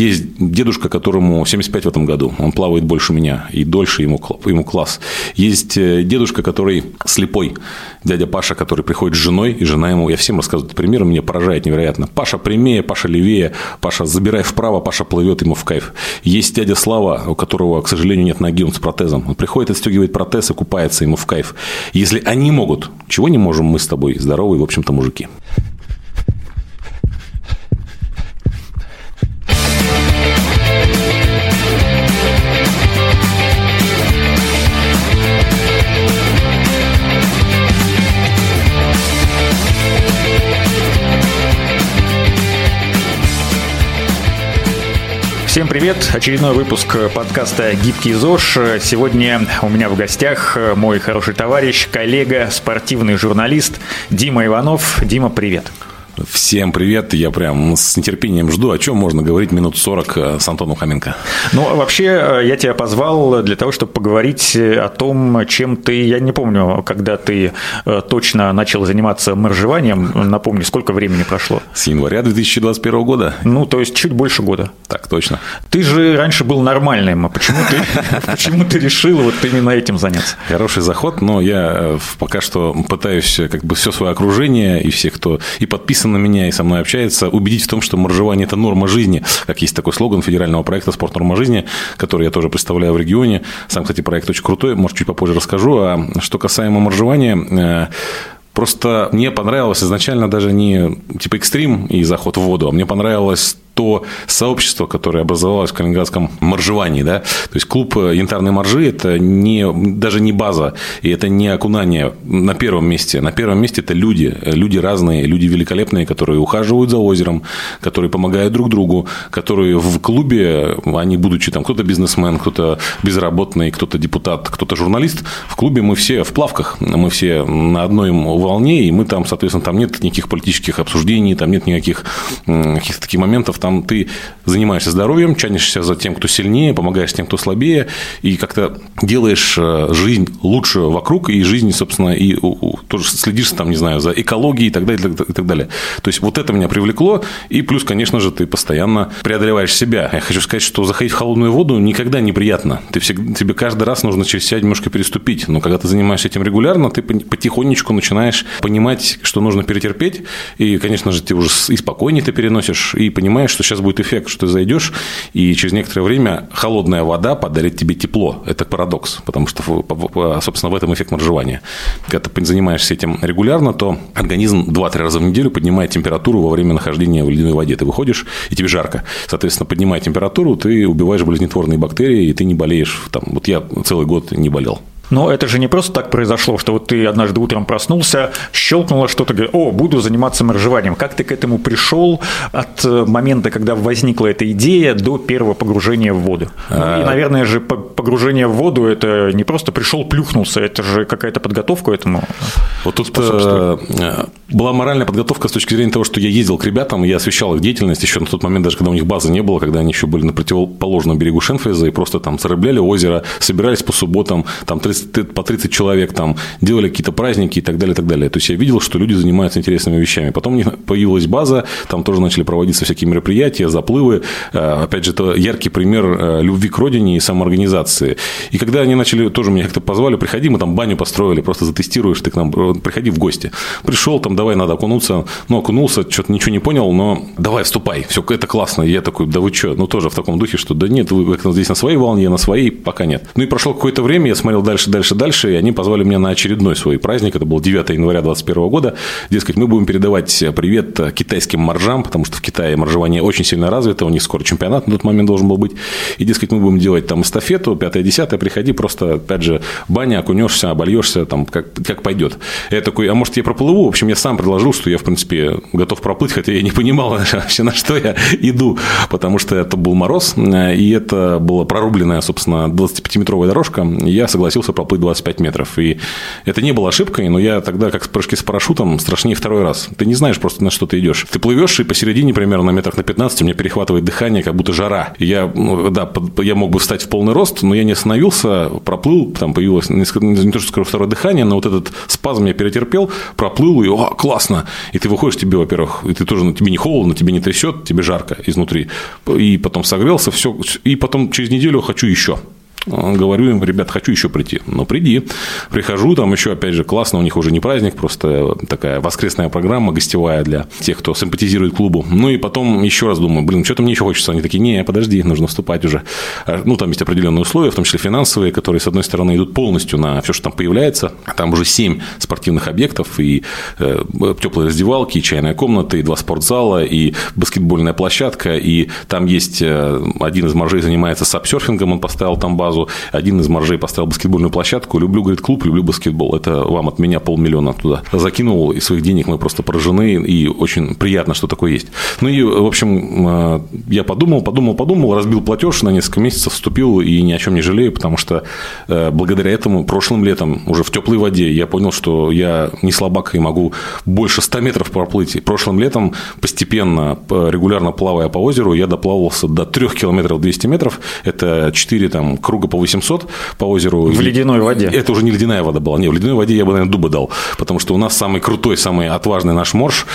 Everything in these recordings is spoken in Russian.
Есть дедушка, которому 75 в этом году, он плавает больше меня, и дольше ему, ему класс. Есть э, дедушка, который слепой, дядя Паша, который приходит с женой, и жена ему, я всем рассказываю этот пример, меня поражает невероятно. Паша прямее, Паша левее, Паша забирай вправо, Паша плывет ему в кайф. Есть дядя Слава, у которого, к сожалению, нет ноги, он с протезом. Он приходит, отстегивает протез и купается ему в кайф. Если они могут, чего не можем мы с тобой, здоровые, в общем-то, мужики. Привет! Очередной выпуск подкаста «Гибкий ЗОЖ». Сегодня у меня в гостях мой хороший товарищ, коллега, спортивный журналист Дима Иванов. Дима, привет! Всем привет, я прям с нетерпением жду, о чем можно говорить минут 40 э, с Антоном Хоменко. Ну, вообще, э, я тебя позвал для того, чтобы поговорить о том, чем ты, я не помню, когда ты э, точно начал заниматься моржеванием, напомни, сколько времени прошло? С января 2021 года. Ну, то есть чуть больше года. Так, точно. Ты же раньше был нормальным, а почему ты, почему ты решил вот именно этим заняться? Хороший заход, но я пока что пытаюсь как бы все свое окружение и всех, кто и подписан на меня и со мной общается, убедить в том, что моржевание – это норма жизни, как есть такой слоган федерального проекта «Спорт норма жизни», который я тоже представляю в регионе. Сам, кстати, проект очень крутой, может, чуть попозже расскажу. А что касаемо моржевания, э, Просто мне понравилось изначально даже не типа экстрим и заход в воду, а мне понравилось то сообщество, которое образовалось в Калининградском моржевании, да, то есть клуб янтарной моржи – это не, даже не база, и это не окунание на первом месте. На первом месте это люди, люди разные, люди великолепные, которые ухаживают за озером, которые помогают друг другу, которые в клубе, они будучи там кто-то бизнесмен, кто-то безработный, кто-то депутат, кто-то журналист, в клубе мы все в плавках, мы все на одной волне, и мы там, соответственно, там нет никаких политических обсуждений, там нет никаких каких-то таких моментов, там ты занимаешься здоровьем, чанишься за тем, кто сильнее, помогаешь тем, кто слабее, и как-то делаешь э, жизнь лучше вокруг, и жизнь, собственно, и тоже следишь там, не знаю, за экологией и так далее, и так далее. То есть, вот это меня привлекло, и плюс, конечно же, ты постоянно преодолеваешь себя. Я хочу сказать, что заходить в холодную воду никогда неприятно. Ты всегда, тебе каждый раз нужно через себя немножко переступить, но когда ты занимаешься этим регулярно, ты потихонечку начинаешь понимать, что нужно перетерпеть, и, конечно же, ты уже и спокойнее ты переносишь, и понимаешь, что сейчас будет эффект, что ты зайдешь, и через некоторое время холодная вода подарит тебе тепло. Это парадокс, потому что, собственно, в этом эффект моржевания. Когда ты занимаешься этим регулярно, то организм 2-3 раза в неделю поднимает температуру во время нахождения в ледяной воде. Ты выходишь, и тебе жарко. Соответственно, поднимая температуру, ты убиваешь болезнетворные бактерии, и ты не болеешь. Там, вот я целый год не болел. Но это же не просто так произошло, что вот ты однажды утром проснулся, щелкнуло что-то, говоришь, о, буду заниматься моржеванием. Как ты к этому пришел от э, момента, когда возникла эта идея, до первого погружения в воду? Ну, и, а. наверное же, погружение в воду – это не просто пришел, плюхнулся, это же какая-то подготовка этому Вот тут э, была моральная подготовка с точки зрения того, что я ездил к ребятам, я освещал их деятельность еще на тот момент, даже когда у них базы не было, когда они еще были на противоположном берегу Шенфреза и просто там зарыбляли озеро, собирались по субботам, там 30 30, по 30 человек там делали какие-то праздники и так далее, и так далее. То есть я видел, что люди занимаются интересными вещами. Потом появилась база, там тоже начали проводиться всякие мероприятия, заплывы. Э, опять же, это яркий пример э, любви к родине и самоорганизации. И когда они начали, тоже меня как-то позвали, приходи, мы там баню построили, просто затестируешь, ты к нам, э, приходи в гости. Пришел, там, давай, надо окунуться. Ну, окунулся, что-то ничего не понял, но давай, вступай, все, это классно. И я такой, да вы что? Ну, тоже в таком духе, что да нет, вы как здесь на своей волне, на своей пока нет. Ну, и прошло какое-то время, я смотрел дальше, дальше, дальше, и они позвали меня на очередной свой праздник, это был 9 января 2021 года, дескать, мы будем передавать привет китайским моржам, потому что в Китае моржевание очень сильно развито, у них скоро чемпионат на тот момент должен был быть, и, дескать, мы будем делать там эстафету, 5-10, приходи, просто, опять же, баня, окунешься, обольешься, там, как, как пойдет. Я такой, а может, я проплыву? В общем, я сам предложил, что я, в принципе, готов проплыть, хотя я не понимал вообще, на что я иду, потому что это был мороз, и это была прорубленная, собственно, 25-метровая дорожка, и я согласился проплыть 25 метров. И это не было ошибкой, но я тогда, как в прыжке с парашютом, страшнее второй раз. Ты не знаешь просто, на что ты идешь. Ты плывешь, и посередине, примерно на метрах на 15, у меня перехватывает дыхание, как будто жара. И я, ну, да, я мог бы встать в полный рост, но я не остановился, проплыл, там появилось не то, что скажу, второе дыхание, но вот этот спазм я перетерпел, проплыл, и о, классно. И ты выходишь, тебе, во-первых, и ты тоже, ну, тебе не холодно, тебе не трясет, тебе жарко изнутри. И потом согрелся, все, и потом через неделю хочу еще. Говорю им, ребят, хочу еще прийти. Ну, приди. Прихожу, там еще, опять же, классно, у них уже не праздник, просто такая воскресная программа гостевая для тех, кто симпатизирует клубу. Ну, и потом еще раз думаю, блин, что-то мне еще хочется. Они такие, не, подожди, нужно вступать уже. А, ну, там есть определенные условия, в том числе финансовые, которые, с одной стороны, идут полностью на все, что там появляется. Там уже семь спортивных объектов, и э, теплые раздевалки, и чайная комната, и два спортзала, и баскетбольная площадка, и там есть э, один из моржей занимается сапсерфингом, он поставил там базу сразу один из моржей поставил баскетбольную площадку. Люблю, говорит, клуб, люблю баскетбол. Это вам от меня полмиллиона туда закинул. И своих денег мы просто поражены. И очень приятно, что такое есть. Ну и, в общем, э, я подумал, подумал, подумал, разбил платеж на несколько месяцев, вступил и ни о чем не жалею, потому что э, благодаря этому прошлым летом уже в теплой воде я понял, что я не слабак и могу больше 100 метров проплыть. И прошлым летом постепенно, регулярно плавая по озеру, я доплавался до 3 километров 200 метров. Это 4 там, круга круга по 800 по озеру. В ледяной воде. Это уже не ледяная вода была. Не, в ледяной воде я бы, наверное, дуба дал. Потому что у нас самый крутой, самый отважный наш морж,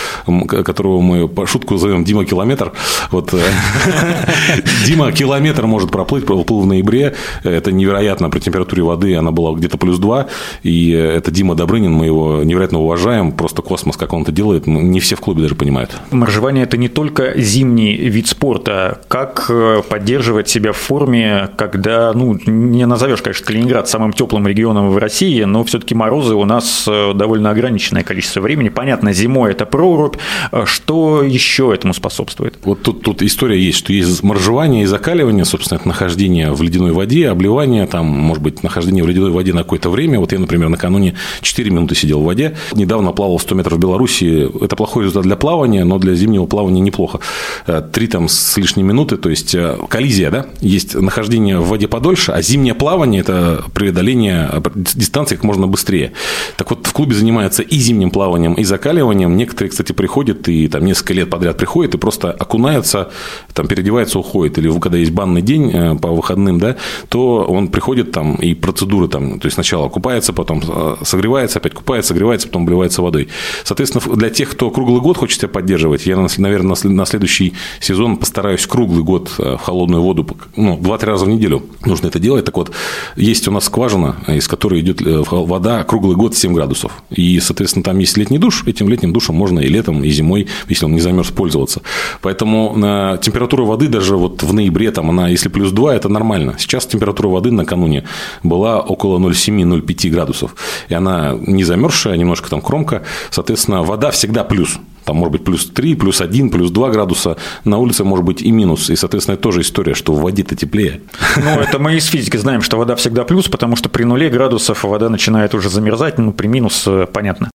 которого мы по шутку зовем Дима Километр. Вот э, Дима Километр может проплыть, проплыл в ноябре. Это невероятно при температуре воды. Она была где-то плюс 2. И это Дима Добрынин, мы его невероятно уважаем. Просто космос, как он это делает, не все в клубе даже понимают. Моржевание – это не только зимний вид спорта. Как э, поддерживать себя в форме, когда ну, не назовешь, конечно, Калининград самым теплым регионом в России, но все-таки морозы у нас э, довольно ограниченное количество времени. Понятно, зимой это прорубь. Э, что еще этому способствует? Вот тут, тут история есть, что есть моржевание и закаливание, собственно, это нахождение в ледяной воде, обливание, там, может быть, нахождение в ледяной воде на какое-то время. Вот я, например, накануне 4 минуты сидел в воде, недавно плавал 100 метров в Беларуси. Это плохой результат для плавания, но для зимнего плавания неплохо. Э, три там с лишним минуты, то есть коллизия, да, есть нахождение в воде подольше, дольше, а зимнее плавание – это преодоление дистанции как можно быстрее. Так вот, в клубе занимаются и зимним плаванием, и закаливанием. Некоторые, кстати, приходят и там несколько лет подряд приходят и просто окунаются, там переодеваются, уходят. Или когда есть банный день э, по выходным, да, то он приходит там и процедуры там, то есть сначала купается, потом э, согревается, опять купается, согревается, потом обливается водой. Соответственно, для тех, кто круглый год хочет себя поддерживать, я, наверное, на следующий сезон постараюсь круглый год э, в холодную воду, ну, 2-3 раза в неделю нужно это делать. Так вот, есть у нас скважина, из которой идет э, вода круглый год 7 градусов. И, соответственно, там есть летний душ. Этим летним душем можно и летом, и зимой, если он не замерз, пользоваться. Поэтому на температура воды даже вот в ноябре, там, она, если плюс 2, это нормально. Сейчас температура воды накануне была около 0,7-0,5 градусов. И она не замерзшая, немножко там кромка. Соответственно, вода всегда плюс. Там может быть плюс 3, плюс 1, плюс 2 градуса. На улице может быть и минус. И, соответственно, это тоже история, что в воде-то теплее. Ну, это мы из физики знаем, что вода всегда плюс, потому что при нуле градусов вода начинает уже замерзать. Ну, при минус э, понятно.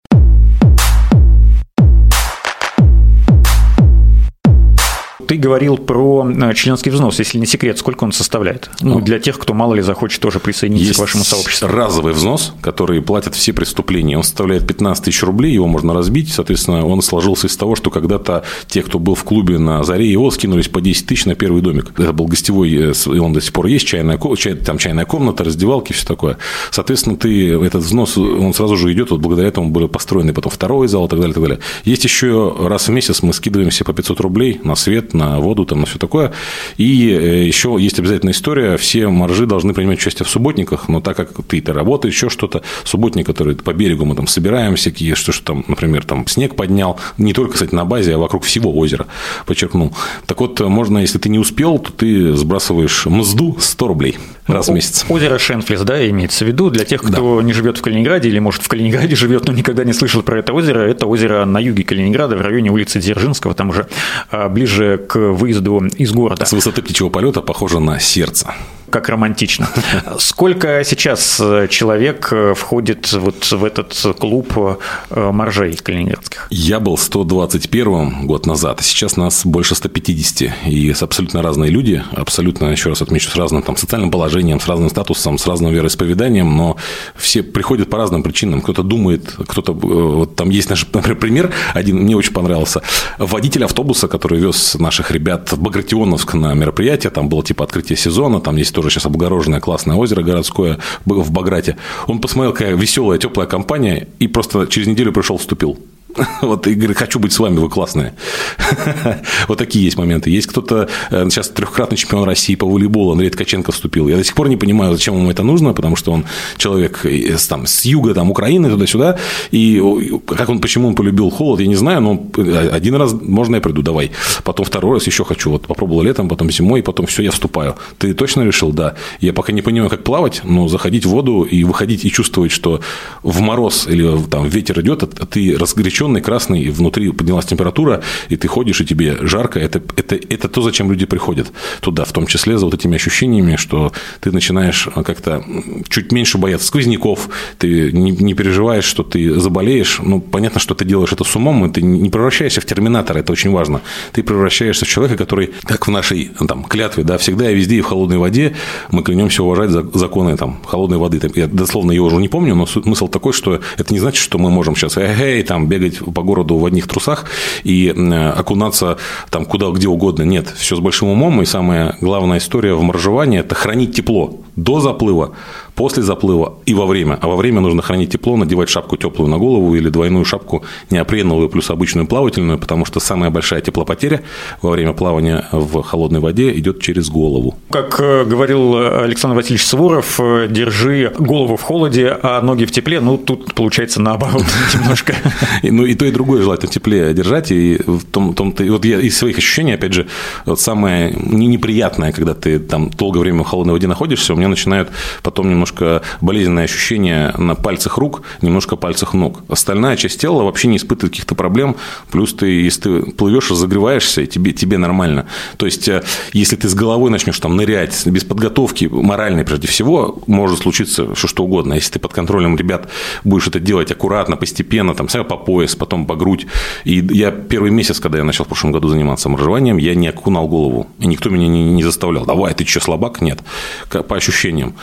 Ты говорил про э, членский взнос, если не секрет, сколько он составляет? Ну, ну для тех, кто мало ли захочет тоже присоединиться есть к вашему сообществу. разовый взнос, который платят все преступления. Он составляет 15 тысяч рублей, его можно разбить. Соответственно, он сложился из того, что когда-то те, кто был в клубе на заре, его скинулись по 10 тысяч на первый домик. Это был гостевой, э, и он до сих пор есть, чайная, там чайная комната, раздевалки, все такое. Соответственно, ты этот взнос, он сразу же идет, вот благодаря этому были построены потом второй зал и так далее, и так далее. Есть еще раз в месяц мы скидываем все по 500 рублей на свет, на воду, там, на все такое. И э, еще есть обязательная история, все моржи должны принимать участие в субботниках, но так как ты то работаешь, еще что-то, субботник, который по берегу мы там собираемся, какие, что, что там, например, там снег поднял, не только, кстати, на базе, а вокруг всего озера, подчеркнул. Так вот, можно, если ты не успел, то ты сбрасываешь мзду 100 рублей раз в месяц. Озеро Шенфлис, да, имеется в виду. Для тех, кто да. не живет в Калининграде или, может, в Калининграде живет, но никогда не слышал про это озеро, это озеро на юге Калининграда, в районе улицы Дзержинского, там уже а, ближе к выезду из города. С высоты птичьего полета похоже на сердце. Как романтично. Сколько сейчас э, человек э, входит вот в этот клуб э, моржей калининградских? Я был 121 год назад, а сейчас нас больше 150. И с абсолютно разные люди, абсолютно, еще раз отмечу, с разным там, социальным положением, с разным статусом, с разным вероисповеданием, но все приходят по разным причинам. Кто-то думает, кто-то... Вот там есть наш, например, пример, один мне очень понравился. Водитель автобуса, который вез наших ребят в Багратионовск на мероприятие, там было типа открытие сезона, там есть тоже сейчас обгороженное классное озеро городское в Баграте. Он посмотрел, какая веселая, теплая компания, и просто через неделю пришел, вступил. Вот, и говорит, хочу быть с вами, вы классные. Вот такие есть моменты. Есть кто-то, э, сейчас трехкратный чемпион России по волейболу, Андрей Ткаченко вступил. Я до сих пор не понимаю, зачем ему это нужно, потому что он человек там, с юга, там, Украины, туда-сюда. И как он, почему он полюбил холод, я не знаю, но один раз можно я приду, давай. Потом второй раз еще хочу. Вот попробовал летом, потом зимой, потом все, я вступаю. Ты точно решил? Да. Я пока не понимаю, как плавать, но заходить в воду и выходить и чувствовать, что в мороз или там ветер идет, а ты разгорячен темный, красный, и внутри поднялась температура, и ты ходишь, и тебе жарко, это, это, это то, зачем люди приходят туда, в том числе за вот этими ощущениями, что ты начинаешь как-то чуть меньше бояться сквозняков, ты не, не переживаешь, что ты заболеешь, ну, понятно, что ты делаешь это с умом, и ты не превращаешься в терминатора, это очень важно, ты превращаешься в человека, который, как в нашей там, клятве, да, всегда и везде и в холодной воде мы клянемся уважать законы там, холодной воды. Я дословно его уже не помню, но смысл такой, что это не значит, что мы можем сейчас эй, там, бегать ходить по городу в одних трусах и окунаться там куда, где угодно. Нет, все с большим умом. И самая главная история в моржевании – это хранить тепло до заплыва, после заплыва и во время. А во время нужно хранить тепло, надевать шапку теплую на голову или двойную шапку неопреновую плюс обычную плавательную, потому что самая большая теплопотеря во время плавания в холодной воде идет через голову. Как э, говорил Александр Васильевич Суворов, э, держи голову в холоде, а ноги в тепле. Ну, тут получается наоборот немножко. Ну, и то, и другое желательно теплее держать. И в том, том -то, вот я из своих ощущений, опять же, вот самое неприятное, когда ты там долгое время в холодной воде находишься, у меня начинают потом немножко немножко болезненное ощущение на пальцах рук, немножко пальцах ног. Остальная часть тела вообще не испытывает каких-то проблем. Плюс ты, если ты плывешь, разогреваешься, тебе, тебе нормально. То есть, э, если ты с головой начнешь там нырять, без подготовки, моральной прежде всего, может случиться все что угодно. Если ты под контролем ребят будешь это делать аккуратно, постепенно, там, сначала по пояс, потом по грудь. И я первый месяц, когда я начал в прошлом году заниматься моржеванием, я не окунал голову. И никто меня не, не заставлял. Давай, ты что, слабак? Нет. По ощущениям.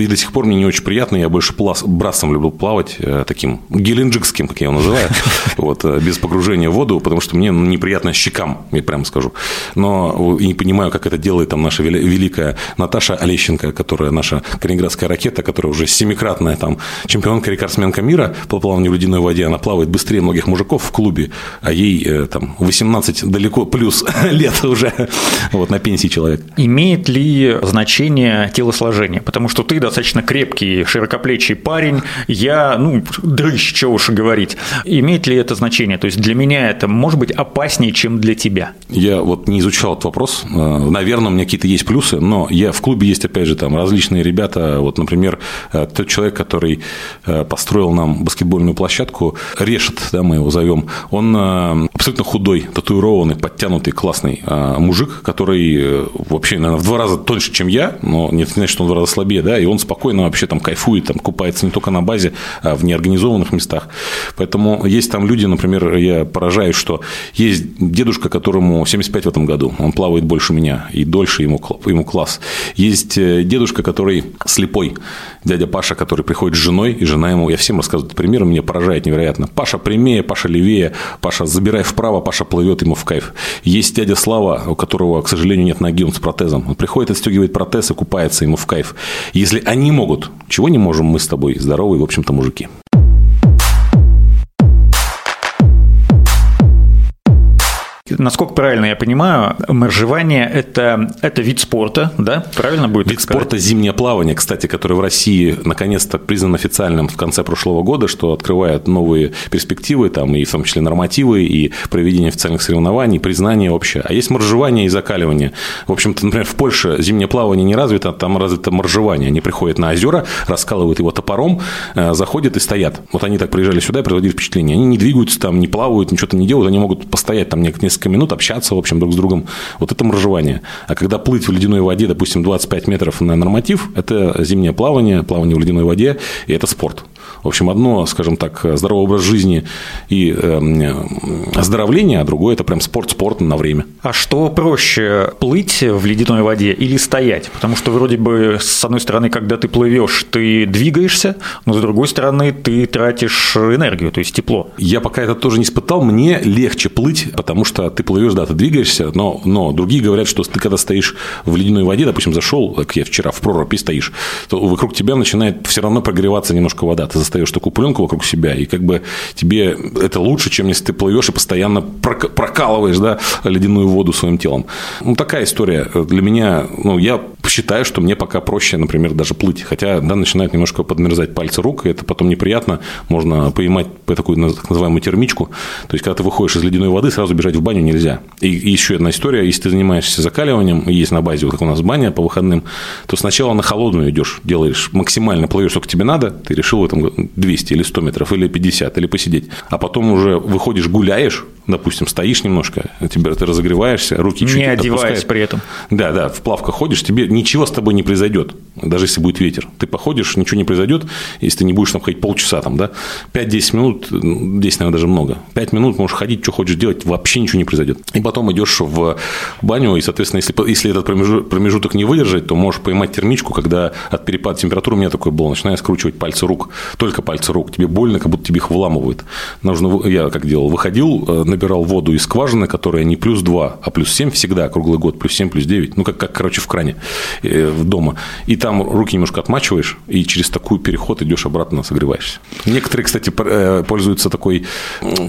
И до сих сих пор мне не очень приятно, я больше плас, брасом люблю плавать, э, таким геленджикским, как я его называю, вот, э, без погружения в воду, потому что мне неприятно щекам, я прямо скажу. Но и не понимаю, как это делает там наша великая Наташа Олещенко, которая наша калининградская ракета, которая уже семикратная там чемпионка рекордсменка мира по плаванию в ледяной воде, она плавает быстрее многих мужиков в клубе, а ей э, там 18 далеко плюс лет уже, вот, на пенсии человек. Имеет ли значение телосложение? Потому что ты достаточно крепкий, широкоплечий парень, я, ну, дрыщ, что уж говорить. Имеет ли это значение? То есть для меня это может быть опаснее, чем для тебя? Я вот не изучал этот вопрос. Э, наверное, у меня какие-то есть плюсы, но я в клубе есть, опять же, там различные ребята. Вот, например, э, тот человек, который э, построил нам баскетбольную площадку, Решет, да, мы его зовем, он абсолютно худой, татуированный, подтянутый, классный мужик, который вообще, наверное, в два раза тоньше, чем я, но не значит, что он в два раза слабее, да, и он спокойно спокойно вообще там кайфует, там купается не только на базе, а в неорганизованных местах. Поэтому есть там люди, например, я поражаюсь, что есть дедушка, которому 75 в этом году, он плавает больше меня, и дольше ему, ему класс. Есть э, дедушка, который слепой, дядя Паша, который приходит с женой, и жена ему, я всем рассказываю этот пример, меня поражает невероятно. Паша прямее, Паша левее, Паша забирай вправо, Паша плывет ему в кайф. Есть дядя Слава, у которого, к сожалению, нет ноги, он с протезом. Он приходит, отстегивает протез и купается ему в кайф. Если они могут, чего не можем мы с тобой, здоровые, в общем-то, мужики. Насколько правильно я понимаю, моржевание это, это вид спорта, да? Правильно будет? Вид спорта зимнее плавание, кстати, которое в России наконец-то признан официальным в конце прошлого года, что открывает новые перспективы, там, и в том числе нормативы, и проведение официальных соревнований, признание общее. А есть моржевание и закаливание. В общем-то, например, в Польше зимнее плавание не развито, там развито моржевание. Они приходят на озера, раскалывают его топором, э, заходят и стоят. Вот они так приезжали сюда и производили впечатление. Они не двигаются там, не плавают, ничего-то не делают, они могут постоять там несколько минут, общаться, в общем, друг с другом. Вот это моржевание. А когда плыть в ледяной воде, допустим, 25 метров на норматив, это зимнее плавание, плавание в ледяной воде, и это спорт. В общем, одно, скажем так, здоровый образ жизни и э, оздоровление, а другое – это прям спорт-спорт на время. А что проще, плыть в ледяной воде или стоять? Потому что вроде бы, с одной стороны, когда ты плывешь, ты двигаешься, но с другой стороны, ты тратишь энергию, то есть тепло. Я пока это тоже не испытал, мне легче плыть, потому что ты плывешь, да, ты двигаешься, но, но другие говорят, что ты когда стоишь в ледяной воде, допустим, зашел, как я вчера в проруби стоишь, то вокруг тебя начинает все равно прогреваться немножко вода. Ты достаешь такую пленку вокруг себя, и как бы тебе это лучше, чем если ты плывешь и постоянно прокалываешь да, ледяную воду своим телом. Ну, такая история. Для меня, ну, я считаю, что мне пока проще, например, даже плыть. Хотя, да, начинают немножко подмерзать пальцы рук, и это потом неприятно. Можно поймать такую так называемую термичку. То есть, когда ты выходишь из ледяной воды, сразу бежать в баню нельзя. И, и еще одна история. Если ты занимаешься закаливанием, есть на базе, вот как у нас баня по выходным, то сначала на холодную идешь, делаешь максимально плывешь, сколько тебе надо, ты решил в этом 200 или 100 метров, или 50, или посидеть. А потом уже выходишь, гуляешь, допустим, стоишь немножко, тебе, ты разогреваешься, руки чуть Не одеваясь при этом. Да, да, в плавках ходишь, тебе ничего с тобой не произойдет, даже если будет ветер. Ты походишь, ничего не произойдет, если ты не будешь там ходить полчаса, там, да, 5-10 минут, 10, наверное, даже много. 5 минут можешь ходить, что хочешь делать, вообще ничего не произойдет. И потом идешь в баню, и, соответственно, если, если этот промежуток не выдержать, то можешь поймать термичку, когда от перепада температуры у меня такое было, начинаю скручивать пальцы рук, только пальцы рук, тебе больно, как будто тебе их вламывают. Нужно, я как делал, выходил, э, набирал воду из скважины, которая не плюс 2, а плюс 7 всегда, круглый год, плюс 7, плюс 9, ну, как, как короче, в кране э, в дома. И там руки немножко отмачиваешь, и через такой переход идешь обратно, согреваешься. Некоторые, кстати, э, пользуются такой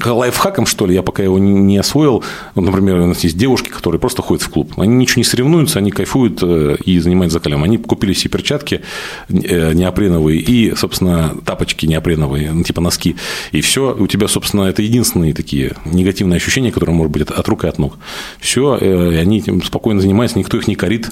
лайфхаком, что ли, я пока его не освоил. Вот, например, у нас есть девушки, которые просто ходят в клуб. Они ничего не соревнуются, они кайфуют и занимаются закалем. Они купили себе перчатки неопреновые и, собственно, тапочки неопреновые, ну, типа носки. И все, у тебя, собственно, это единственные такие негативные ощущения, которые, может быть, от, рук и от ног. Все, э, и они этим спокойно занимаются, никто их не корит,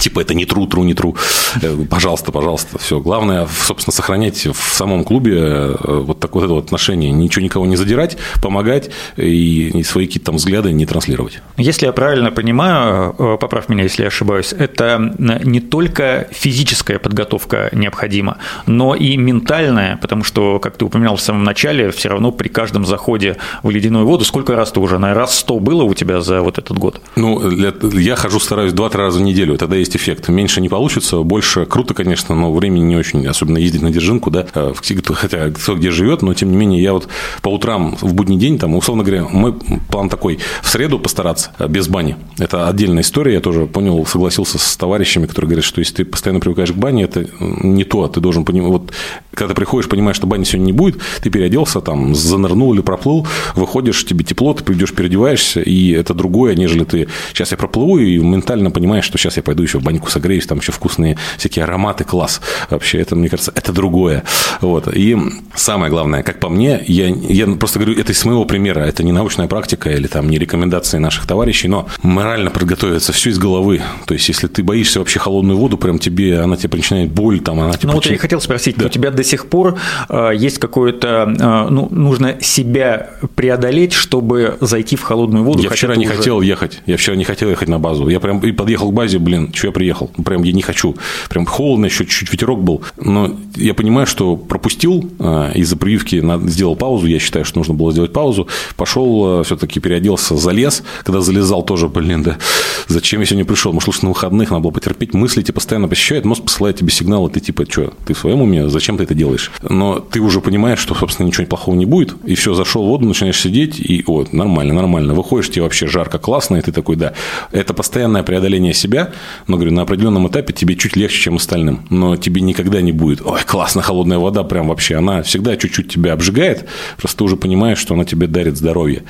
Типа это не тру, тру, не тру. Э, пожалуйста, пожалуйста. Все. Главное, собственно, сохранять в самом клубе э, вот такое вот отношение. Ничего никого не задирать, помогать и свои какие-то там взгляды не транслировать. Если я правильно понимаю, э, поправь меня, если я ошибаюсь, это не только физическая подготовка необходима, но и ментальная, потому что, как ты упоминал в самом начале, все равно при каждом заходе в ледяную воду, сколько раз ты уже, на раз сто было у тебя за вот этот год? Ну, я хожу, стараюсь два-три раза в неделю. Тогда есть эффект. Меньше не получится, больше круто, конечно, но времени не очень, особенно ездить на держинку, да, э, хотя кто где живет, но тем не менее я вот по утрам в будний день, там, условно говоря, мой план такой, в среду постараться э, без бани. Это отдельная история, я тоже понял, согласился с товарищами, которые говорят, что если ты постоянно привыкаешь к бане, это не то, ты должен понимать, вот когда ты приходишь, понимаешь, что бани сегодня не будет, ты переоделся, там, занырнул или проплыл, выходишь, тебе тепло, ты придешь, переодеваешься, и это другое, нежели ты сейчас я проплыву и ментально понимаешь, что сейчас я пойду еще в баньку согреюсь, там еще вкусные всякие ароматы, класс. Вообще, это, мне кажется, это другое. Вот. И самое главное, как по мне, я, я просто говорю, это из моего примера, это не научная практика или там не рекомендации наших товарищей, но морально подготовиться все из головы. То есть, если ты боишься вообще холодную воду, прям тебе, она тебе причиняет боль, там, она тебе Ну, вот я хотел спросить, да. у тебя до сих пор э, есть какое-то, э, ну, нужно себя преодолеть, чтобы зайти в холодную воду? Я вчера не уже... хотел ехать, я вчера не хотел ехать на базу. Я прям и подъехал к базе, блин, что я приехал. Прям я не хочу. Прям холодно, еще чуть-чуть ветерок был. Но я понимаю, что пропустил а, из-за прививки, сделал паузу. Я считаю, что нужно было сделать паузу. Пошел, а, все-таки переоделся, залез. Когда залезал, тоже, блин, да зачем я сегодня пришел? Может, лучше на выходных надо было потерпеть. Мысли тебя постоянно посещают, мозг посылает тебе сигналы, ты типа, что, ты в своем уме, зачем ты это делаешь? Но ты уже понимаешь, что, собственно, ничего плохого не будет, и все, зашел в воду, начинаешь сидеть, и вот, нормально, нормально. Выходишь, тебе вообще жарко, классно, и ты такой, да. Это постоянное преодоление себя, но, говорю, на определенном этапе тебе чуть легче, чем остальным. Но тебе никогда не будет, ой, классно, холодная вода, прям вообще. Она всегда чуть-чуть тебя обжигает, просто ты уже понимаешь, что она тебе дарит здоровье.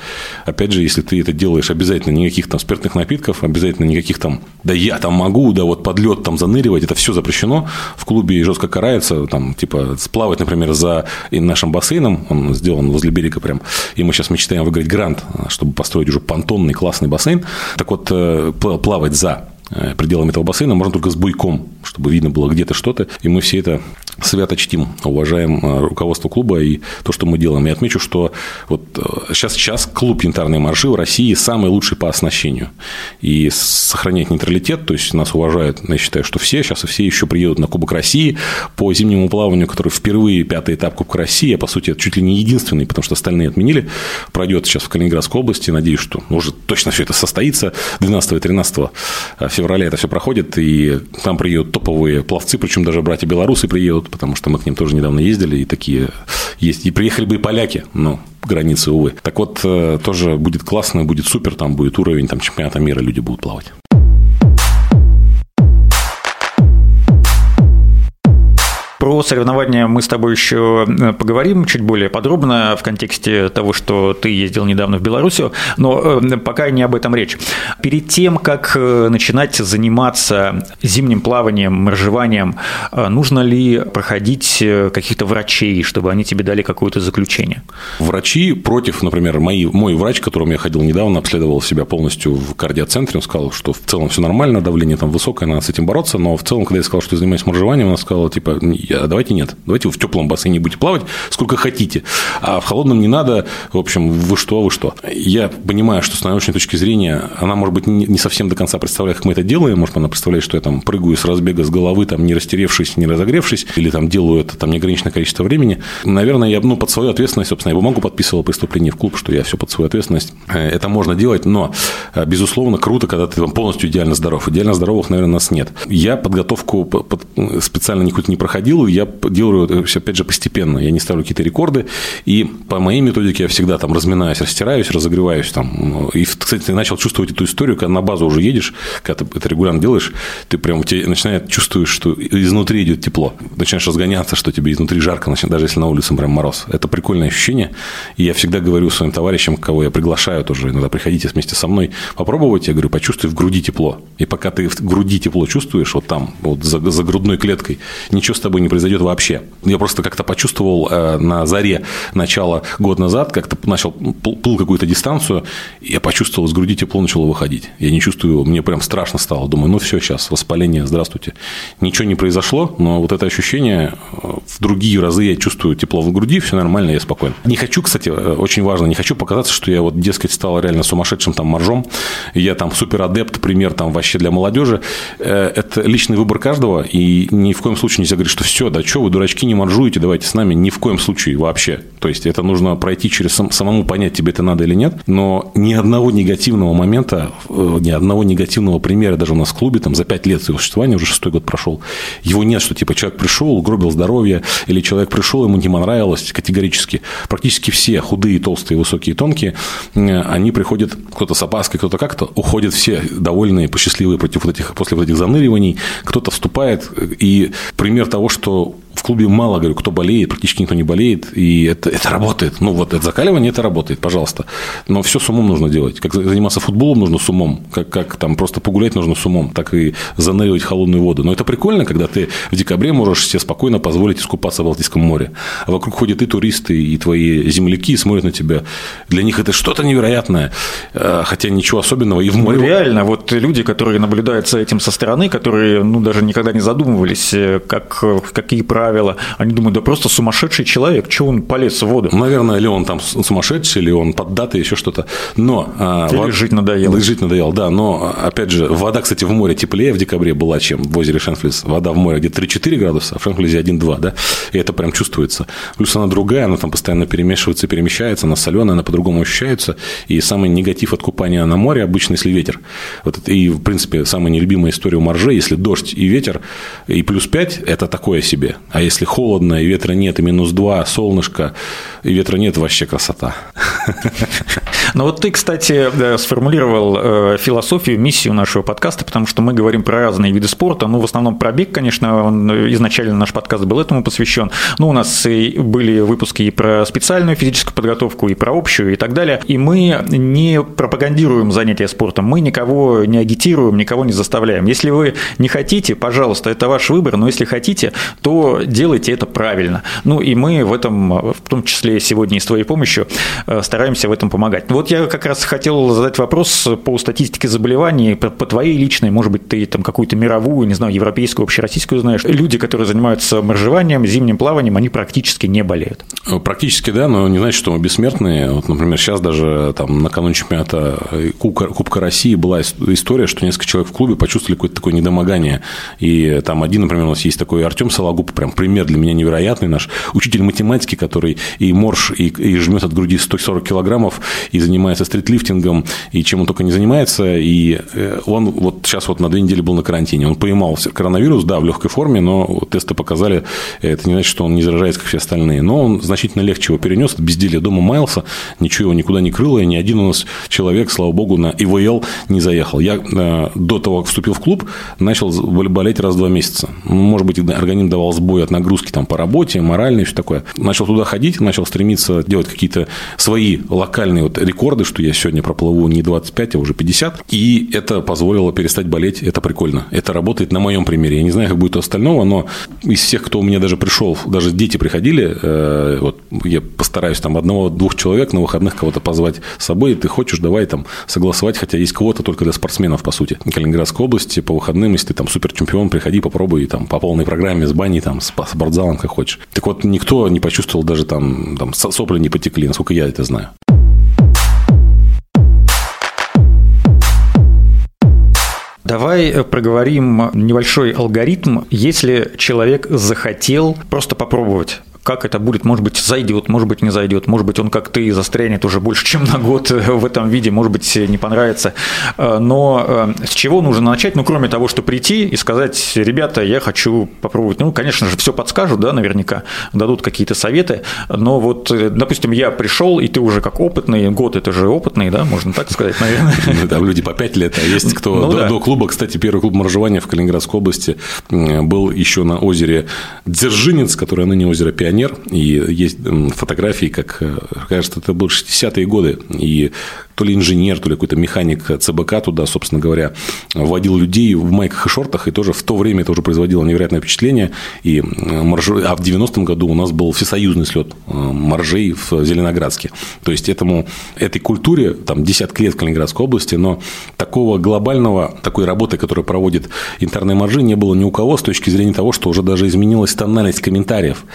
Опять же, если ты это делаешь, обязательно никаких там спиртных напитков, обязательно никаких там, да я там могу, да вот под лед там заныривать, это все запрещено. В клубе жестко карается, там, типа, сплавать, например, за нашим бассейном, он сделан возле берега прям, и мы сейчас мечтаем выиграть грант, чтобы построить уже понтонный классный бассейн. Так вот, э, плавать за пределами этого бассейна можно только с буйком, чтобы видно было где-то что-то. И мы все это свято чтим, уважаем э, руководство клуба и то, что мы делаем. Я отмечу, что вот сейчас, сейчас клуб «Янтарные марши» в России самый лучший по оснащению. И сохранять нейтралитет, то есть нас уважают, я считаю, что все, сейчас все еще приедут на Кубок России по зимнему плаванию, который впервые пятый этап Кубка России, а по сути это чуть ли не единственный, потому что остальные отменили, пройдет сейчас в Калининградской области, надеюсь, что уже точно все это состоится, 12 и 13 февраля это все проходит, и там приедут топовые пловцы, причем даже братья белорусы приедут, потому что мы к ним тоже недавно ездили, и такие есть. И приехали бы и поляки, но границы, увы. Так вот, э, тоже будет классно, будет супер, там будет уровень там, чемпионата мира, люди будут плавать. Про соревнования мы с тобой еще э, поговорим чуть более подробно в контексте того, что ты ездил недавно в Белоруссию, но э, пока не об этом речь. Перед тем, как э, начинать заниматься зимним плаванием, моржеванием, нужно ли проходить каких-то врачей, чтобы они тебе дали какое-то заключение? Врачи против, например, мои, мой врач, к которому я ходил недавно, обследовал себя полностью в кардиоцентре, он сказал, что в целом все нормально, давление там высокое, надо с этим бороться, но в целом, когда я сказал, что я занимаюсь моржеванием, он сказал, типа, а давайте нет. Давайте вы в теплом бассейне будете плавать сколько хотите, а в холодном не надо. В общем, вы что, вы что. Я понимаю, что с научной точки зрения она, может быть, не совсем до конца представляет, как мы это делаем. Может, она представляет, что я там прыгаю с разбега с головы, там, не растеревшись, не разогревшись, или там делаю это там неограниченное количество времени. Наверное, я ну, под свою ответственность, собственно, я бумагу подписывал преступление в клуб, что я все под свою ответственность. Э, это можно делать, но, э, безусловно, круто, когда ты там полностью идеально здоров. Идеально здоровых, наверное, нас нет. Я подготовку специально никуда не проходил, делаю, я делаю все, опять же, постепенно. Я не ставлю какие-то рекорды. И по моей методике я всегда там разминаюсь, растираюсь, разогреваюсь. Там. И, кстати, ты начал чувствовать эту историю, когда на базу уже едешь, когда ты это регулярно делаешь, ты прям тебе начинает чувствуешь, что изнутри идет тепло. Начинаешь разгоняться, что тебе изнутри жарко, даже если на улице прям мороз. Это прикольное ощущение. И я всегда говорю своим товарищам, кого я приглашаю тоже, иногда приходите вместе со мной попробовать, я говорю, почувствуй в груди тепло. И пока ты в груди тепло чувствуешь, вот там, вот за, за грудной клеткой, ничего с тобой не произойдет вообще. Я просто как-то почувствовал э, на заре начала год назад, как-то начал плыл какую-то дистанцию, я почувствовал, из груди тепло начало выходить. Я не чувствую мне прям страшно стало. Думаю, ну все, сейчас, воспаление, здравствуйте. Ничего не произошло, но вот это ощущение э, в другие разы я чувствую тепло в груди, все нормально, я спокоен. Не хочу, кстати, э, очень важно, не хочу показаться, что я вот, дескать, стал реально сумасшедшим там моржом, я там супер адепт, пример там вообще для молодежи. Это личный выбор каждого, и ни в коем случае нельзя говорить, что все, да, что вы, дурачки, не моржуете, давайте с нами, ни в коем случае вообще. То есть, это нужно пройти через сам, самому понять, тебе это надо или нет, но ни одного негативного момента, э, ни одного негативного примера даже у нас в клубе, там, за пять лет своего существования, уже шестой год прошел, его нет, что, типа, человек пришел, угробил здоровье, или человек пришел, ему не понравилось, категорически. Практически все худые, толстые, высокие, тонкие, э, они приходят, кто-то с опаской, кто-то как-то, уходят все довольные, посчастливые против вот этих, после вот этих заныриваний, кто-то вступает, и пример того, что to в клубе мало, говорю, кто болеет, практически никто не болеет, и это, это работает. Ну, вот это закаливание, это работает, пожалуйста. Но все с умом нужно делать. Как заниматься футболом нужно с умом, как, как там просто погулять нужно с умом, так и заныривать холодную воду. Но это прикольно, когда ты в декабре можешь себе спокойно позволить искупаться в Балтийском море. А вокруг ходят и туристы, и твои земляки смотрят на тебя. Для них это что-то невероятное, а, хотя ничего особенного. И в море... Ну, реально, вот люди, которые наблюдают за этим со стороны, которые ну, даже никогда не задумывались, э, как, какие правила правила. Они думают, да просто сумасшедший человек, что он полез в воду? Наверное, или он там сумасшедший, или он поддатый, еще что-то. Но... А, или вод... жить надоело. Или жить надоело, да. Но, опять же, вода, кстати, в море теплее в декабре была, чем в озере Шенфлиз. Вода в море где-то 3-4 градуса, а в Шенфлизе 1-2, да. И это прям чувствуется. Плюс она другая, она там постоянно перемешивается, перемещается, она соленая, она по-другому ощущается. И самый негатив от купания на море обычно, если ветер. Вот это, и, в принципе, самая нелюбимая история у моржей, если дождь и ветер, и плюс 5, это такое себе. А если холодно, и ветра нет, и минус 2, солнышко, и ветра нет, вообще красота. Ну вот ты, кстати, сформулировал э, философию, миссию нашего подкаста, потому что мы говорим про разные виды спорта, ну, в основном про бег, конечно, он, изначально наш подкаст был этому посвящен, ну, у нас и были выпуски и про специальную физическую подготовку, и про общую, и так далее, и мы не пропагандируем занятия спортом, мы никого не агитируем, никого не заставляем. Если вы не хотите, пожалуйста, это ваш выбор, но если хотите, то делайте это правильно. Ну, и мы в этом, в том числе сегодня и с твоей помощью, э, стараемся в этом помогать вот я как раз хотел задать вопрос по статистике заболеваний, по, по твоей личной, может быть, ты там какую-то мировую, не знаю, европейскую, общероссийскую знаешь. Люди, которые занимаются моржеванием, зимним плаванием, они практически не болеют. Практически, да, но не значит, что мы бессмертные. Вот, например, сейчас даже там накануне чемпионата Кубка, Кубка России была история, что несколько человек в клубе почувствовали какое-то такое недомогание. И там один, например, у нас есть такой Артем Сологуб, прям пример для меня невероятный наш учитель математики, который и морж, и, и жмет от груди 140 килограммов, и занимается стритлифтингом, и чем он только не занимается. И э, он вот сейчас вот на две недели был на карантине. Он поймал коронавирус, да, в легкой форме, но тесты показали, это не значит, что он не заражается, как все остальные. Но он значительно легче его перенес, безделие дома маялся, ничего его никуда не крыло, и ни один у нас человек, слава богу, на ИВЛ не заехал. Я э, до того, как вступил в клуб, начал болеть раз в два месяца. Может быть, организм давал сбой от нагрузки там, по работе, морально и все такое. Начал туда ходить, начал стремиться делать какие-то свои локальные вот рекорды, что я сегодня проплыву не 25, а уже 50. И это позволило перестать болеть. Это прикольно. Это работает на моем примере. Я не знаю, как будет у остального, но из всех, кто у меня даже пришел, даже дети приходили, э, вот я постараюсь там одного-двух человек на выходных кого-то позвать с собой, ты хочешь, давай там согласовать, хотя есть кого-то только для спортсменов, по сути. Калининградской области по выходным, если ты там супер чемпион, приходи, попробуй там по полной программе с баней, там, с спортзалом, как хочешь. Так вот, никто не почувствовал даже там, там сопли не потекли, насколько я это знаю. Давай э, проговорим небольшой алгоритм. Если человек захотел просто попробовать как это будет, может быть, зайдет, может быть, не зайдет, может быть, он как ты застрянет уже больше, чем на год в этом виде, может быть, не понравится. Э, но э, с чего нужно начать? Ну, кроме того, что прийти и сказать, ребята, я хочу попробовать. Ну, конечно же, все подскажут, да, наверняка, дадут какие-то советы, но вот, э, допустим, я пришел, и ты уже как опытный, год это же опытный, да, можно так сказать, наверное. Ну, там люди по пять лет, а есть кто ну до, да. до клуба, кстати, первый клуб моржевания в Калининградской области был еще на озере Дзержинец, которое ныне озеро 5 миллионер, и есть фотографии, как, э, кажется, это были 60-е годы, и то ли инженер, то ли какой-то механик ЦБК туда, собственно говоря, вводил людей в майках и шортах, и тоже в то время это уже производило невероятное впечатление. И марж... А в 90-м году у нас был всесоюзный слет э, моржей в Зеленоградске. То есть этому, этой культуре там десятки лет в Калининградской области, но такого глобального, такой работы, которую проводит интерные моржи, не было ни у кого с точки зрения того, что уже даже изменилась тональность комментариев.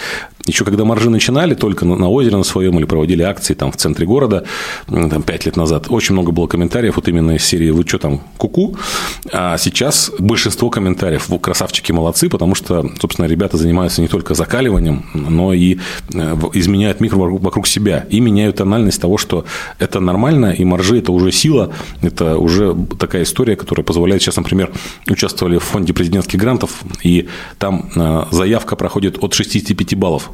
Еще когда моржи начинали только на озере на своем или проводили акции там в центре города, там, 5 лет назад, назад очень много было комментариев вот именно из серии «Вы что там, куку?», а сейчас большинство комментариев «Вы красавчики, молодцы», потому что, собственно, ребята занимаются не только закаливанием, но и э, изменяют микро вокруг себя и меняют тональность того, что это нормально, и маржи – это уже сила, это уже такая история, которая позволяет сейчас, например, участвовали в фонде президентских грантов, и там э, заявка проходит от 65 баллов.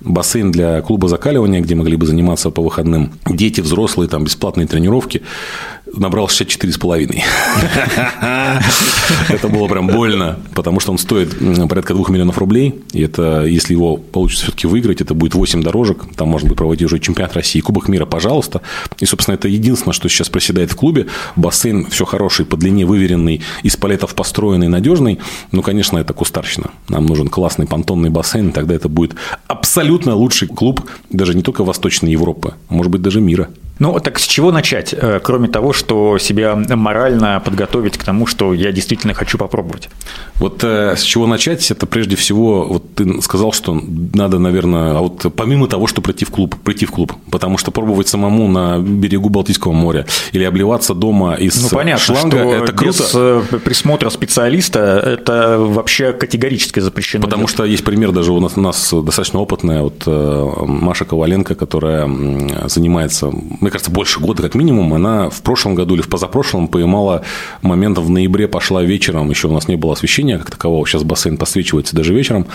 Бассейн для клуба закаливания, где могли бы заниматься по выходным. Дети, взрослые, там бесплатные тренировки тренировки, набрал 64,5. Это было прям больно, потому что он стоит порядка 2 миллионов рублей. И это, если его получится все-таки выиграть, это будет 8 дорожек. Там можно будет проводить уже чемпионат России, Кубок мира, пожалуйста. И, собственно, это единственное, что сейчас проседает в клубе. Бассейн все хороший, по длине выверенный, из палетов построенный, надежный. Ну, конечно, это кустарщина. Нам нужен классный понтонный бассейн, тогда это будет абсолютно лучший клуб даже не только Восточной Европы, а может быть даже мира. Ну, так с чего начать, э, кроме того, что себя морально подготовить к тому, что я действительно хочу попробовать? Вот э, с чего начать, это прежде всего, вот ты сказал, что надо, наверное, а вот помимо того, что прийти в клуб, прийти в клуб, потому что пробовать самому на берегу Балтийского моря или обливаться дома из ну, понятно, шланга, что это круто. без э, присмотра специалиста это вообще категорически запрещено. Потому делать. что есть пример даже у нас, у нас достаточно опытная вот Маша Коваленко, которая занимается, мне кажется, больше года как минимум, она в прошлом году или в позапрошлом поймала момент в ноябре, пошла вечером, еще у нас не было освещения как такового, сейчас бассейн посвечивается даже вечером,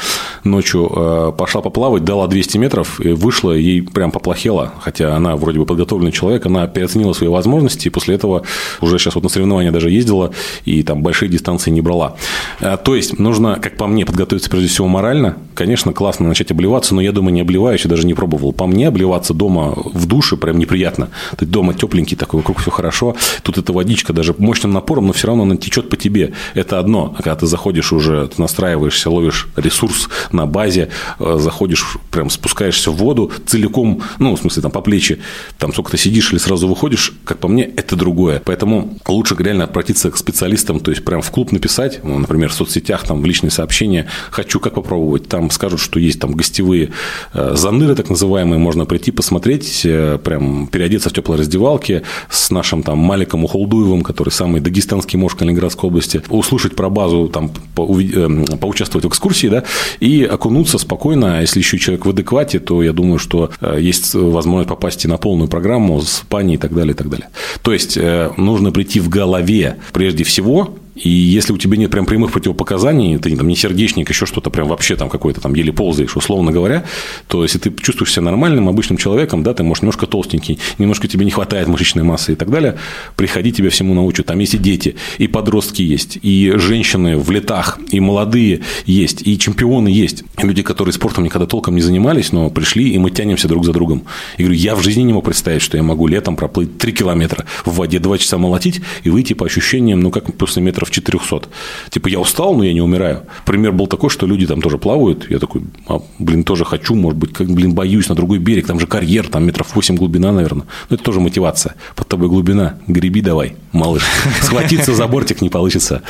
ночью э, пошла поплавать, дала 200 метров, и вышла, ей прям поплохело, хотя она вроде бы подготовленный человек, она переоценила свои возможности, и после этого уже сейчас вот на соревнования даже ездила, и там большие дистанции не брала. А, то есть нужно, как по мне, подготовиться прежде всего морально. Конечно, классно начать обливаться, но я думаю, не обливаюсь, я даже не пробовал. По мне обливаться дома в душе прям неприятно. Ты дома тепленький такой, вокруг все хорошо. Тут эта водичка даже мощным напором, но все равно она течет по тебе. Это одно. А когда ты заходишь уже, ты настраиваешься, ловишь ресурс на базе, э, заходишь, прям спускаешься в воду целиком, ну, в смысле, там по плечи, там сколько ты сидишь или сразу выходишь, как по мне, это другое. Поэтому лучше реально обратиться к специалистам, то есть прям в клуб написать, ну, например, в соцсетях, там, в личные сообщения, хочу как попробовать, там скажут, что есть там гостевые э, заныры, так называемые, можно прийти посмотреть, э, прям переодеться в теплой раздевалке с нашим там Маликом Ухолдуевым, который самый дагестанский муж Калининградской области, услышать про базу, там, э, поучаствовать в экскурсии, да, и окунуться спокойно, а если еще человек в адеквате, то я думаю, что есть возможность попасть и на полную программу с пани и так далее, и так далее. То есть, нужно прийти в голове прежде всего и если у тебя нет прям прямых противопоказаний, ты там не сердечник, еще что-то прям вообще там какой-то там еле ползаешь, условно говоря, то если ты чувствуешь себя нормальным, обычным человеком, да, ты, можешь немножко толстенький, немножко тебе не хватает мышечной массы и так далее, приходи, тебя всему научу. Там есть и дети, и подростки есть, и женщины в летах, и молодые есть, и чемпионы есть. Люди, которые спортом никогда толком не занимались, но пришли, и мы тянемся друг за другом. И говорю, я в жизни не мог представить, что я могу летом проплыть 3 километра в воде, 2 часа молотить и выйти по ощущениям, ну, как после метров метров 400. Типа, я устал, но я не умираю. Пример был такой, что люди там тоже плавают. Я такой, а, блин, тоже хочу, может быть, как, блин, боюсь на другой берег. Там же карьер, там метров 8 глубина, наверное. Но это тоже мотивация. Под тобой глубина. Греби давай, малыш. Схватиться за бортик не получится.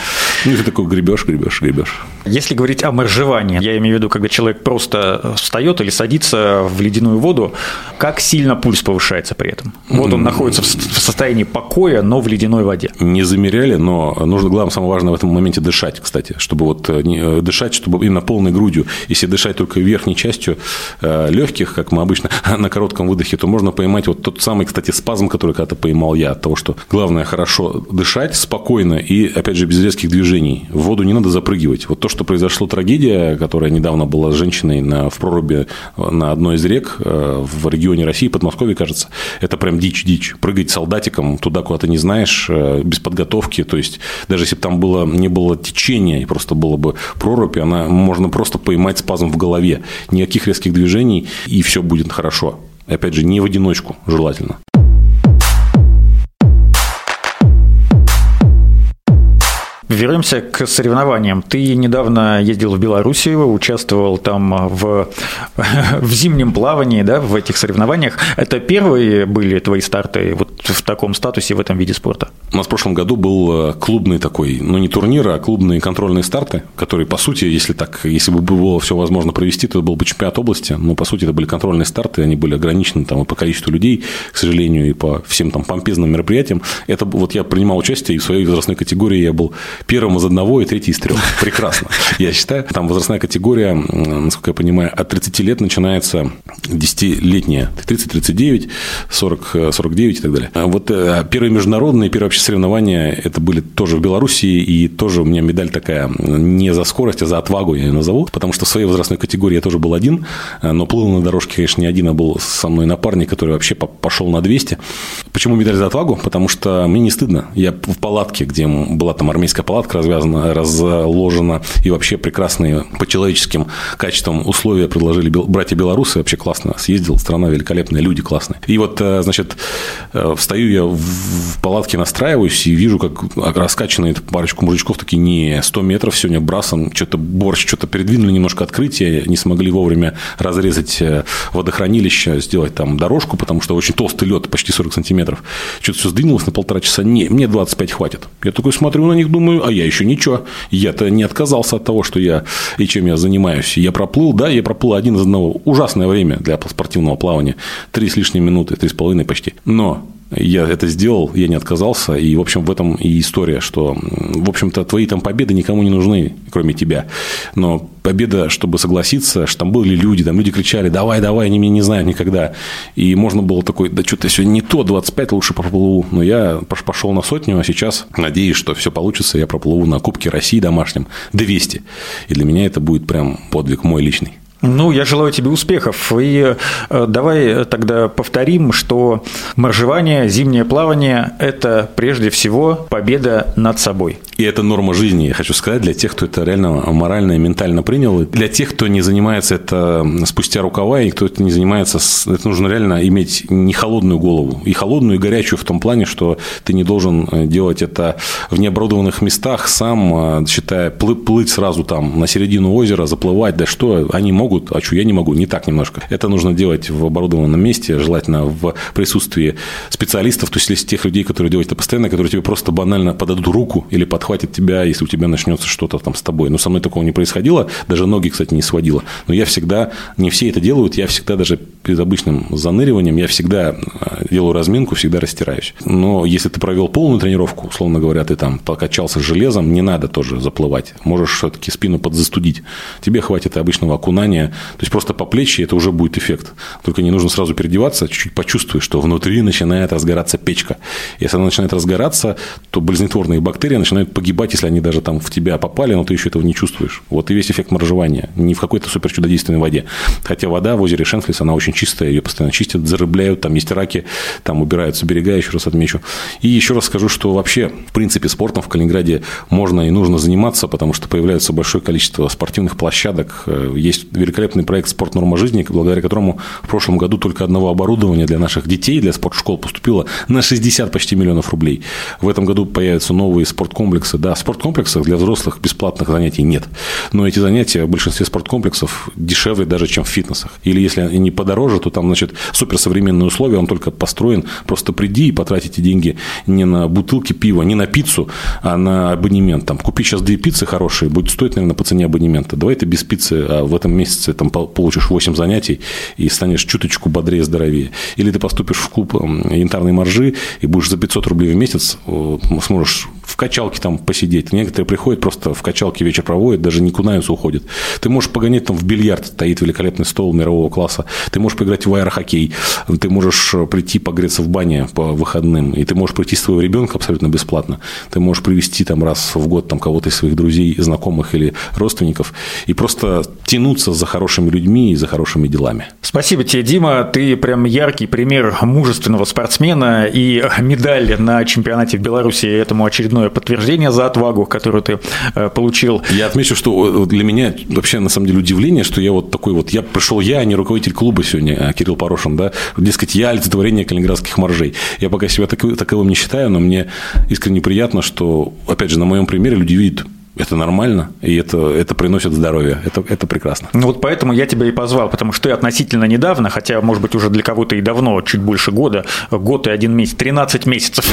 Ну, и ты такой гребешь, гребешь, гребешь. Если говорить о моржевании, я имею в виду, когда человек просто встает или садится в ледяную воду, как сильно пульс повышается при этом? Вот он находится в состоянии покоя, но в ледяной воде. Не замеряли, но нужно, главное, самое важное в этом моменте дышать, кстати, чтобы вот э, э, дышать, чтобы именно полной грудью. Если дышать только верхней частью э, легких, как мы обычно на коротком выдохе, то можно поймать вот тот самый, кстати, спазм, который когда-то поймал я, от того, что главное хорошо дышать спокойно и, опять же, без резких движений. В воду не надо запрыгивать. Вот то, что произошло трагедия, которая недавно была с женщиной на, в проруби на одной из рек в регионе России, Подмосковье, кажется, это прям дичь-дичь. Прыгать солдатиком туда, куда ты не знаешь, без подготовки, то есть даже если бы там было, не было течения, и просто было бы прорубь, она можно просто поймать спазм в голове. Никаких резких движений, и все будет хорошо. Опять же, не в одиночку желательно. Вернемся к соревнованиям. Ты недавно ездил в Белоруссию, участвовал там в, в зимнем плавании, да, в этих соревнованиях. Это первые были твои старты вот в таком статусе, в этом виде спорта? У нас в прошлом году был э, клубный такой, ну не турнир, а клубные контрольные старты, которые, по сути, если так, если бы было все возможно провести, то был бы чемпионат области. Но, по сути, это были контрольные старты, они были ограничены там и по количеству людей, к сожалению, и по всем там помпезным мероприятиям. Это вот я принимал участие, и в своей возрастной категории я был первым из одного и третий из трех. Прекрасно, я считаю. Там возрастная категория, насколько я понимаю, от 30 лет начинается 10-летняя. 30, 39, 40, 49 и так далее. А вот э, первые международные, первые вообще соревнования, это были тоже в Белоруссии, и тоже у меня медаль такая не за скорость, а за отвагу я ее назову, потому что в своей возрастной категории я тоже был один, э, но плыл на дорожке, конечно, не один, а был со мной напарник, который вообще пошел на 200. Почему медаль за отвагу? Потому что мне не стыдно. Я в палатке, где была там армейская палатка развязана, разложена, и вообще прекрасные по человеческим качествам условия предложили братья белорусы, вообще классно съездил, страна великолепная, люди классные. И вот, э, значит, э, встаю я в палатке, настраиваюсь и вижу, как раскачанные парочку мужичков такие, не, 100 метров сегодня брасом, что-то борщ, что-то передвинули немножко открытие, не смогли вовремя разрезать э, водохранилище, сделать там дорожку, потому что очень толстый лед, почти 40 сантиметров. Что-то все сдвинулось на полтора часа. Не, мне 25 хватит. Я такой смотрю на них, думаю, а я еще ничего. Я-то не отказался от того, что я и чем я занимаюсь. Я проплыл, да, я проплыл один из одного. Ужасное время для спортивного плавания. Три с лишней минуты, три с половиной почти. Но я это сделал, я не отказался, и, в общем, в этом и история, что, в общем-то, твои там победы никому не нужны, кроме тебя. Но победа, чтобы согласиться, что там были люди, там люди кричали, давай, давай, они меня не знают никогда. И можно было такой, да что-то сегодня не то, 25 лучше проплыву. Но я пошел на сотню, а сейчас надеюсь, что все получится, я проплыву на Кубке России домашнем 200. И для меня это будет прям подвиг мой личный. Ну, я желаю тебе успехов. И э, давай тогда повторим, что моржевание, зимнее плавание – это прежде всего победа над собой. И это норма жизни, я хочу сказать, для тех, кто это реально морально и ментально принял. Для тех, кто не занимается это спустя рукава, и кто это не занимается, это нужно реально иметь не холодную голову, и холодную, и горячую в том плане, что ты не должен э, делать это в необорудованных местах сам, э, считая, плыть сразу там на середину озера, заплывать, да что, они могут могут, а что я не могу, не так немножко. Это нужно делать в оборудованном месте, желательно в присутствии специалистов, то есть тех людей, которые делают это постоянно, которые тебе просто банально подадут руку или подхватят тебя, если у тебя начнется что-то там с тобой. Но со мной такого не происходило, даже ноги, кстати, не сводило. Но я всегда, не все это делают, я всегда даже перед обычным заныриванием, я всегда э, делаю разминку, всегда растираюсь. Но если ты провел полную тренировку, условно говоря, ты там покачался железом, не надо тоже заплывать. Можешь все-таки спину подзастудить. Тебе хватит обычного окунания движение, то есть просто по плечи это уже будет эффект. Только не нужно сразу переодеваться, чуть-чуть почувствуешь, что внутри начинает разгораться печка. Если она начинает разгораться, то болезнетворные бактерии начинают погибать, если они даже там в тебя попали, но ты еще этого не чувствуешь. Вот и весь эффект моржевания. Не в какой-то супер чудодейственной воде. Хотя вода в озере Шенфлис, она очень чистая, ее постоянно чистят, зарыбляют, там есть раки, там убираются берега, еще раз отмечу. И еще раз скажу, что вообще, в принципе, спортом в Калининграде можно и нужно заниматься, потому что появляется большое количество спортивных площадок, э, есть великолепный проект «Спорт. Норма жизни», благодаря которому в прошлом году только одного оборудования для наших детей, для спортшкол поступило на 60 почти миллионов рублей. В этом году появятся новые спорткомплексы. Да, в спорткомплексах для взрослых бесплатных занятий нет. Но эти занятия в большинстве спорткомплексов дешевле даже, чем в фитнесах. Или если они подороже, то там, значит, суперсовременные условия, он только построен. Просто приди и потратите деньги не на бутылки пива, не на пиццу, а на абонемент. Там, купи сейчас две пиццы хорошие, будет стоить, наверное, по цене абонемента. Давай ты без пиццы а в этом месяце месяце там получишь 8 занятий и станешь чуточку бодрее, здоровее. Или ты поступишь в клуб янтарной маржи и будешь за 500 рублей в месяц сможешь в качалке там посидеть. Некоторые приходят, просто в качалке вечер проводят, даже не кунаются, уходят. Ты можешь погонять там в бильярд, стоит великолепный стол мирового класса. Ты можешь поиграть в аэрохоккей. Ты можешь прийти погреться в бане по выходным. И ты можешь прийти с своего ребенка абсолютно бесплатно. Ты можешь привести там раз в год там кого-то из своих друзей, знакомых или родственников и просто тянуться за хорошими людьми и за хорошими делами. Спасибо тебе, Дима. Ты прям яркий пример мужественного спортсмена и медаль на чемпионате в Беларуси этому очередному очередное подтверждение за отвагу, которую ты э, получил. Я отмечу, что для меня вообще на самом деле удивление, что я вот такой вот, я пришел я, а не руководитель клуба сегодня, а Кирилл Порошин, да, дескать, я олицетворение калининградских моржей. Я пока себя таковым не считаю, но мне искренне приятно, что, опять же, на моем примере люди видят это нормально, и это, это приносит здоровье. Это, это прекрасно. Ну вот поэтому я тебя и позвал, потому что ты относительно недавно, хотя, может быть, уже для кого-то и давно, чуть больше года, год и один месяц, 13 месяцев,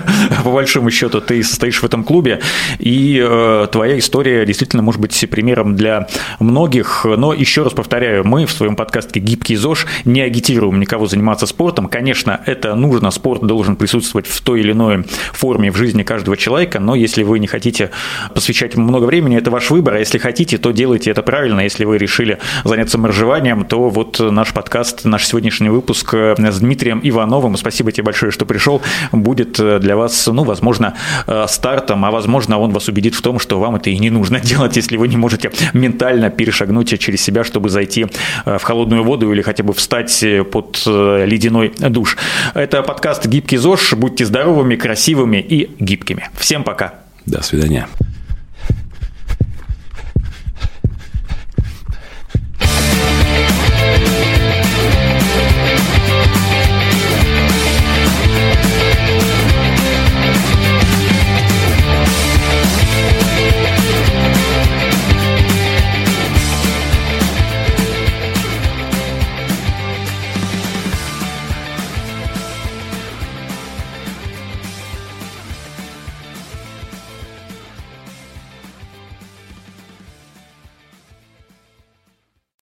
по большому счету, ты состоишь в этом клубе, и э, твоя история действительно может быть примером для многих. Но еще раз повторяю, мы в своем подкасте «Гибкий ЗОЖ» не агитируем никого заниматься спортом. Конечно, это нужно, спорт должен присутствовать в той или иной форме в жизни каждого человека, но если вы не хотите посвящать посвящать много времени, это ваш выбор, а если хотите, то делайте это правильно. Если вы решили заняться моржеванием, то вот наш подкаст, наш сегодняшний выпуск э, с Дмитрием Ивановым, спасибо тебе большое, что пришел, будет э, для вас, ну, возможно, э, стартом, а возможно, он вас убедит в том, что вам это и не нужно делать, если вы не можете ментально перешагнуть через себя, чтобы зайти в холодную воду или хотя бы встать под ледяной душ. Это подкаст «Гибкий ЗОЖ». Будьте здоровыми, красивыми и гибкими. Всем пока. До свидания.